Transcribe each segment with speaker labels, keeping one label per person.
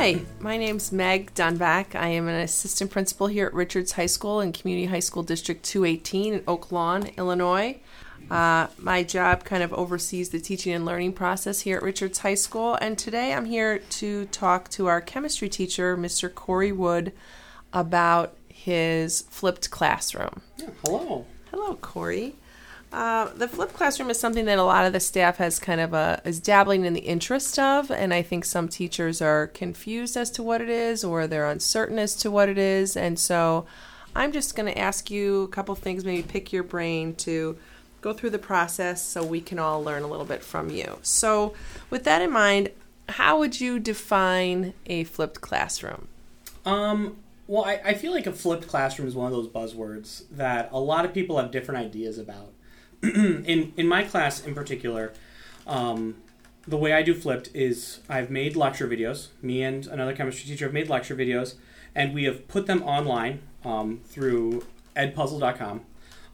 Speaker 1: Hi, my name's Meg Dunback. I am an assistant principal here at Richards High School in Community High School District 218 in Oak Lawn, Illinois. Uh, my job kind of oversees the teaching and learning process here at Richards High School, and today I'm here to talk to our chemistry teacher, Mr. Corey Wood, about his flipped classroom.
Speaker 2: Yeah, hello.
Speaker 1: Hello, Corey. Uh, the flipped classroom is something that a lot of the staff has kind of a is dabbling in the interest of, and I think some teachers are confused as to what it is or they're uncertain as to what it is, and so I'm just going to ask you a couple things, maybe pick your brain to go through the process so we can all learn a little bit from you. So, with that in mind, how would you define a flipped classroom?
Speaker 2: Um, well, I, I feel like a flipped classroom is one of those buzzwords that a lot of people have different ideas about. in in my class in particular, um, the way I do flipped is I've made lecture videos. Me and another chemistry teacher have made lecture videos, and we have put them online um, through edpuzzle.com,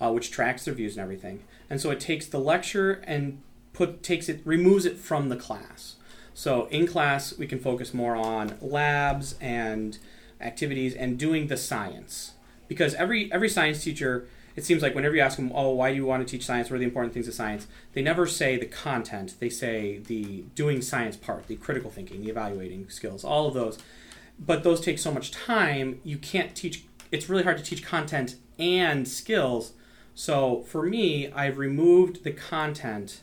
Speaker 2: uh, which tracks their views and everything. And so it takes the lecture and put takes it removes it from the class. So in class we can focus more on labs and activities and doing the science because every every science teacher it seems like whenever you ask them, oh, why do you want to teach science? What are the important things of science? They never say the content. They say the doing science part, the critical thinking, the evaluating skills, all of those. But those take so much time, you can't teach. It's really hard to teach content and skills. So for me, I've removed the content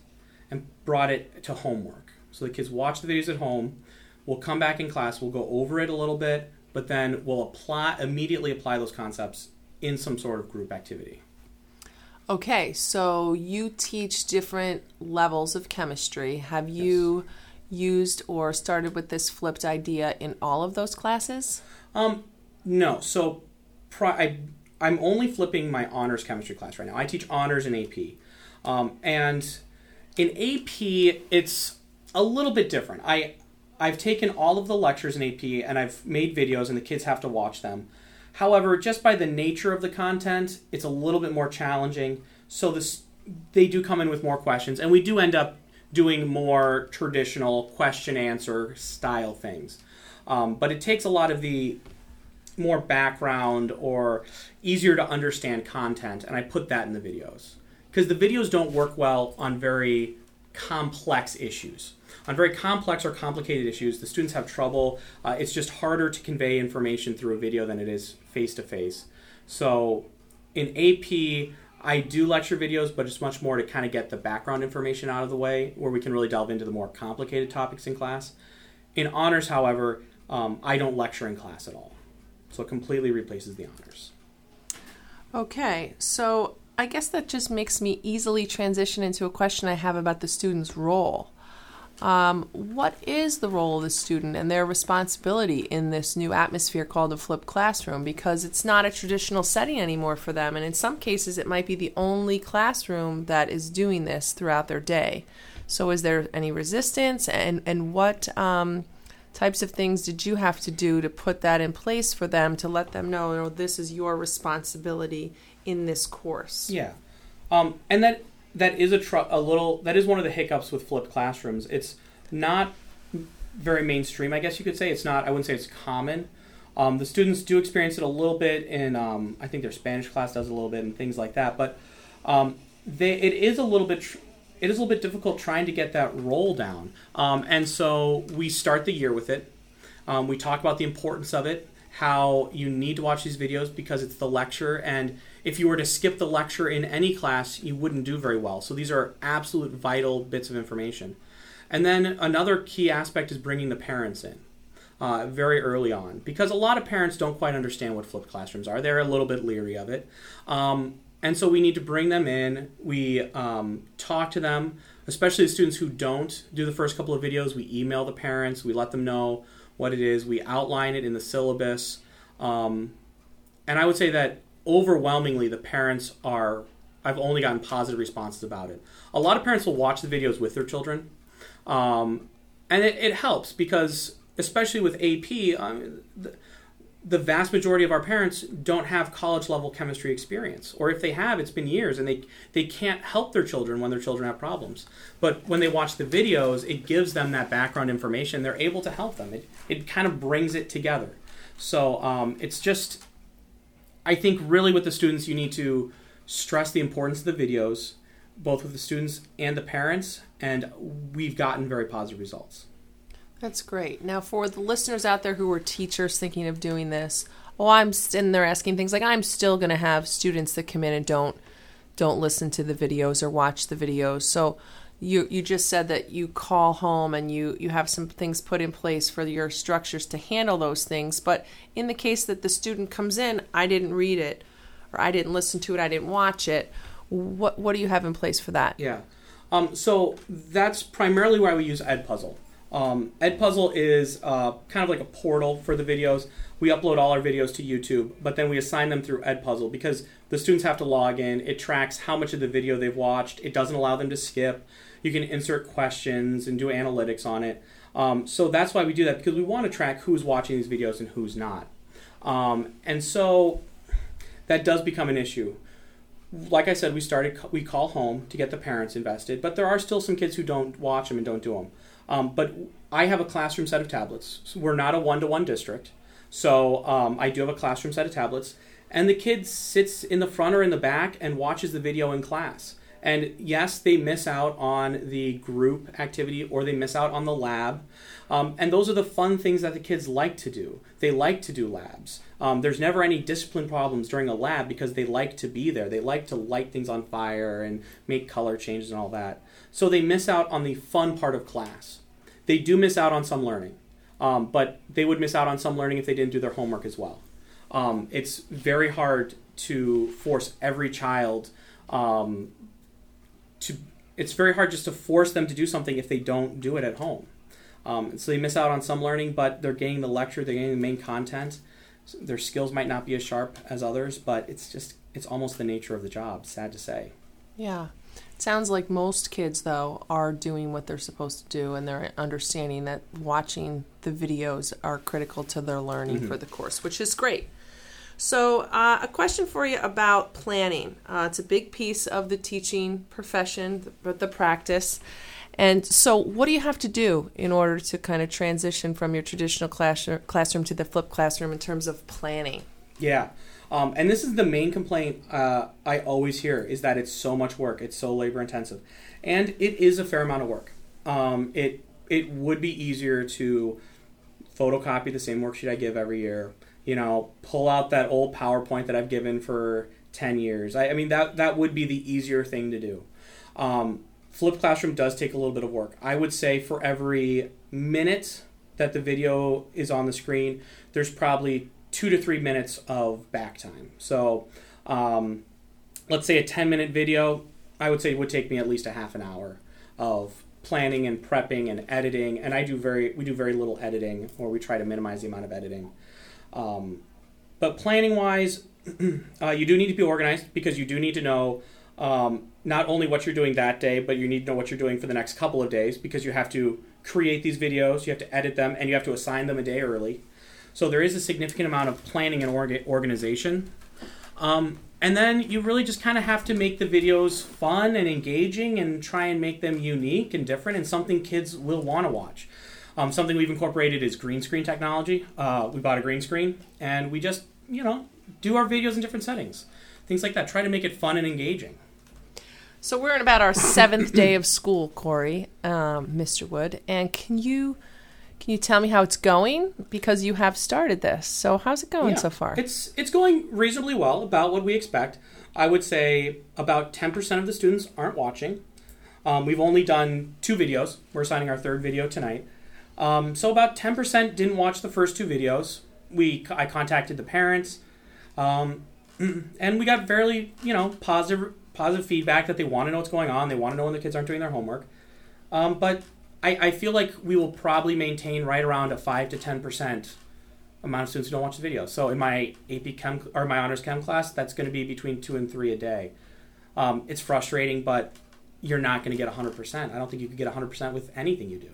Speaker 2: and brought it to homework. So the kids watch the videos at home. We'll come back in class. We'll go over it a little bit, but then we'll apply immediately apply those concepts in some sort of group activity.
Speaker 1: Okay, so you teach different levels of chemistry. Have you yes. used or started with this flipped idea in all of those classes?
Speaker 2: Um, no. So I, I'm only flipping my honors chemistry class right now. I teach honors in AP. Um, and in AP, it's a little bit different. I, I've taken all of the lectures in AP and I've made videos, and the kids have to watch them. However, just by the nature of the content, it's a little bit more challenging. So this they do come in with more questions, and we do end up doing more traditional question answer style things. Um, but it takes a lot of the more background or easier to understand content, and I put that in the videos because the videos don't work well on very complex issues. On very complex or complicated issues, the students have trouble. Uh, it's just harder to convey information through a video than it is face to face. So in AP, I do lecture videos, but it's much more to kind of get the background information out of the way where we can really delve into the more complicated topics in class. In honors, however, um, I don't lecture in class at all. So it completely replaces the honors.
Speaker 1: Okay, so I guess that just makes me easily transition into a question I have about the student's role. Um, what is the role of the student and their responsibility in this new atmosphere called a flipped classroom? Because it's not a traditional setting anymore for them, and in some cases, it might be the only classroom that is doing this throughout their day. So, is there any resistance, and and what um, types of things did you have to do to put that in place for them to let them know, you know this is your responsibility in this course?
Speaker 2: Yeah, um, and that that is a, tr- a little that is one of the hiccups with flipped classrooms. It's not very mainstream, I guess you could say. It's not. I wouldn't say it's common. Um, the students do experience it a little bit in. Um, I think their Spanish class does a little bit and things like that. But um, they, it is a little bit. Tr- it is a little bit difficult trying to get that roll down. Um, and so we start the year with it. Um, we talk about the importance of it, how you need to watch these videos because it's the lecture and if you were to skip the lecture in any class, you wouldn't do very well. So these are absolute vital bits of information. And then another key aspect is bringing the parents in. Uh, very early on because a lot of parents don't quite understand what flipped classrooms are. They're a little bit leery of it. Um, and so we need to bring them in. We um, talk to them, especially the students who don't do the first couple of videos. We email the parents, we let them know what it is, we outline it in the syllabus. Um, and I would say that overwhelmingly the parents are I've only gotten positive responses about it. A lot of parents will watch the videos with their children, um, and it, it, helps because, especially with AP, um, the, the vast majority of our parents don't have college level chemistry experience or if they have it's been years and they they can't help their children when their children have problems. But when they watch the videos it gives them that background information. They're able to help them. It, it kind of brings it together. So um, it's just i think really with the students you need to stress the importance of the videos both with the students and the parents and we've gotten very positive results
Speaker 1: that's great. Now, for the listeners out there who are teachers thinking of doing this, oh, I'm and they're asking things like, I'm still going to have students that come in and don't don't listen to the videos or watch the videos. So, you you just said that you call home and you you have some things put in place for your structures to handle those things. But in the case that the student comes in, I didn't read it, or I didn't listen to it, I didn't watch it. What what do you have in place for that?
Speaker 2: Yeah. Um, so that's primarily why we use Edpuzzle. Um, Edpuzzle is uh, kind of like a portal for the videos. We upload all our videos to YouTube, but then we assign them through Edpuzzle because the students have to log in. It tracks how much of the video they've watched. It doesn't allow them to skip. You can insert questions and do analytics on it. Um, so that's why we do that because we want to track who's watching these videos and who's not. Um, and so that does become an issue. Like I said, we started we call home to get the parents invested, but there are still some kids who don't watch them and don't do them. Um, but I have a classroom set of tablets. So we're not a one to one district. So um, I do have a classroom set of tablets. And the kid sits in the front or in the back and watches the video in class. And yes, they miss out on the group activity or they miss out on the lab. Um, and those are the fun things that the kids like to do. They like to do labs. Um, there's never any discipline problems during a lab because they like to be there. They like to light things on fire and make color changes and all that. So they miss out on the fun part of class they do miss out on some learning, um, but they would miss out on some learning if they didn't do their homework as well. Um, it's very hard to force every child um, to. It's very hard just to force them to do something if they don't do it at home. Um, so they miss out on some learning, but they're getting the lecture, they're getting the main content. So their skills might not be as sharp as others, but it's just it's almost the nature of the job. Sad to say.
Speaker 1: Yeah. Sounds like most kids, though, are doing what they're supposed to do and they're understanding that watching the videos are critical to their learning mm-hmm. for the course, which is great. So, uh, a question for you about planning. Uh, it's a big piece of the teaching profession, the, the practice. And so, what do you have to do in order to kind of transition from your traditional class, classroom to the flipped classroom in terms of planning?
Speaker 2: Yeah. Um, and this is the main complaint uh, I always hear is that it's so much work, it's so labor intensive, and it is a fair amount of work. Um, it it would be easier to photocopy the same worksheet I give every year. You know, pull out that old PowerPoint that I've given for ten years. I, I mean that that would be the easier thing to do. Um, flipped classroom does take a little bit of work. I would say for every minute that the video is on the screen, there's probably two to three minutes of back time. So, um, let's say a 10 minute video, I would say it would take me at least a half an hour of planning and prepping and editing. And I do very, we do very little editing, or we try to minimize the amount of editing. Um, but planning wise, uh, you do need to be organized because you do need to know um, not only what you're doing that day, but you need to know what you're doing for the next couple of days because you have to create these videos, you have to edit them, and you have to assign them a day early. So there is a significant amount of planning and orga- organization. Um, and then you really just kind of have to make the videos fun and engaging and try and make them unique and different and something kids will want to watch. Um, something we've incorporated is green screen technology. Uh, we bought a green screen and we just, you know, do our videos in different settings. Things like that. Try to make it fun and engaging.
Speaker 1: So we're in about our seventh day of school, Corey, um, Mr. Wood. And can you can you tell me how it's going? Because you have started this. So how's it going yeah, so far?
Speaker 2: It's it's going reasonably well, about what we expect. I would say about 10% of the students aren't watching. Um, we've only done two videos. We're signing our third video tonight. Um, so about 10% didn't watch the first two videos. We I contacted the parents, um, and we got fairly you know positive positive feedback that they want to know what's going on. They want to know when the kids aren't doing their homework. Um, but I, I feel like we will probably maintain right around a five to ten percent amount of students who don't watch the video. So in my AP Chem or my honors Chem class, that's going to be between two and three a day. Um, it's frustrating, but you're not going to get 100%. I don't think you could get 100% with anything you do.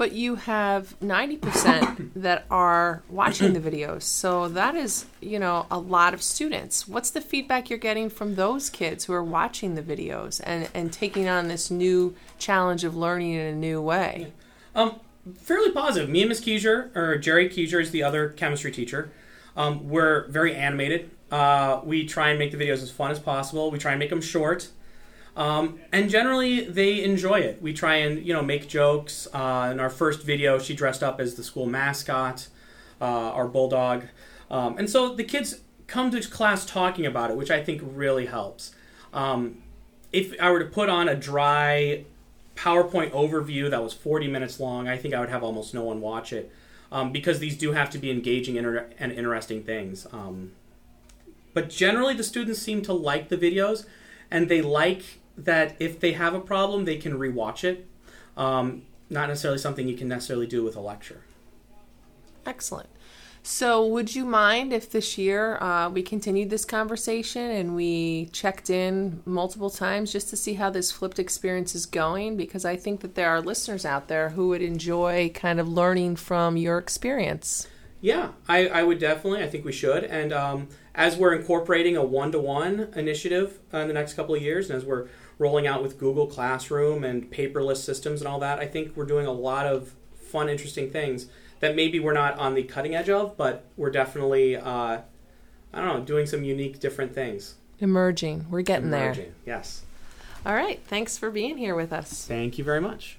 Speaker 1: But you have 90% that are watching the videos. So that is, you know, a lot of students. What's the feedback you're getting from those kids who are watching the videos and, and taking on this new challenge of learning in a new way?
Speaker 2: Um, fairly positive. Me and Miss Keiser, or Jerry Keiser is the other chemistry teacher. Um, we're very animated. Uh, we try and make the videos as fun as possible. We try and make them short. Um, and generally, they enjoy it. We try and you know make jokes. Uh, in our first video, she dressed up as the school mascot, uh, our bulldog, um, and so the kids come to class talking about it, which I think really helps. Um, if I were to put on a dry PowerPoint overview that was 40 minutes long, I think I would have almost no one watch it um, because these do have to be engaging inter- and interesting things. Um, but generally, the students seem to like the videos, and they like that if they have a problem, they can rewatch it. Um, not necessarily something you can necessarily do with a lecture.
Speaker 1: Excellent. So, would you mind if this year uh, we continued this conversation and we checked in multiple times just to see how this flipped experience is going? Because I think that there are listeners out there who would enjoy kind of learning from your experience.
Speaker 2: Yeah, I, I would definitely. I think we should. And um, as we're incorporating a one to one initiative in the next couple of years, and as we're rolling out with Google Classroom and paperless systems and all that, I think we're doing a lot of fun, interesting things that maybe we're not on the cutting edge of, but we're definitely, uh, I don't know, doing some unique, different things.
Speaker 1: Emerging. We're getting there.
Speaker 2: Emerging.
Speaker 1: there.
Speaker 2: Yes.
Speaker 1: All right. Thanks for being here with us.
Speaker 2: Thank you very much.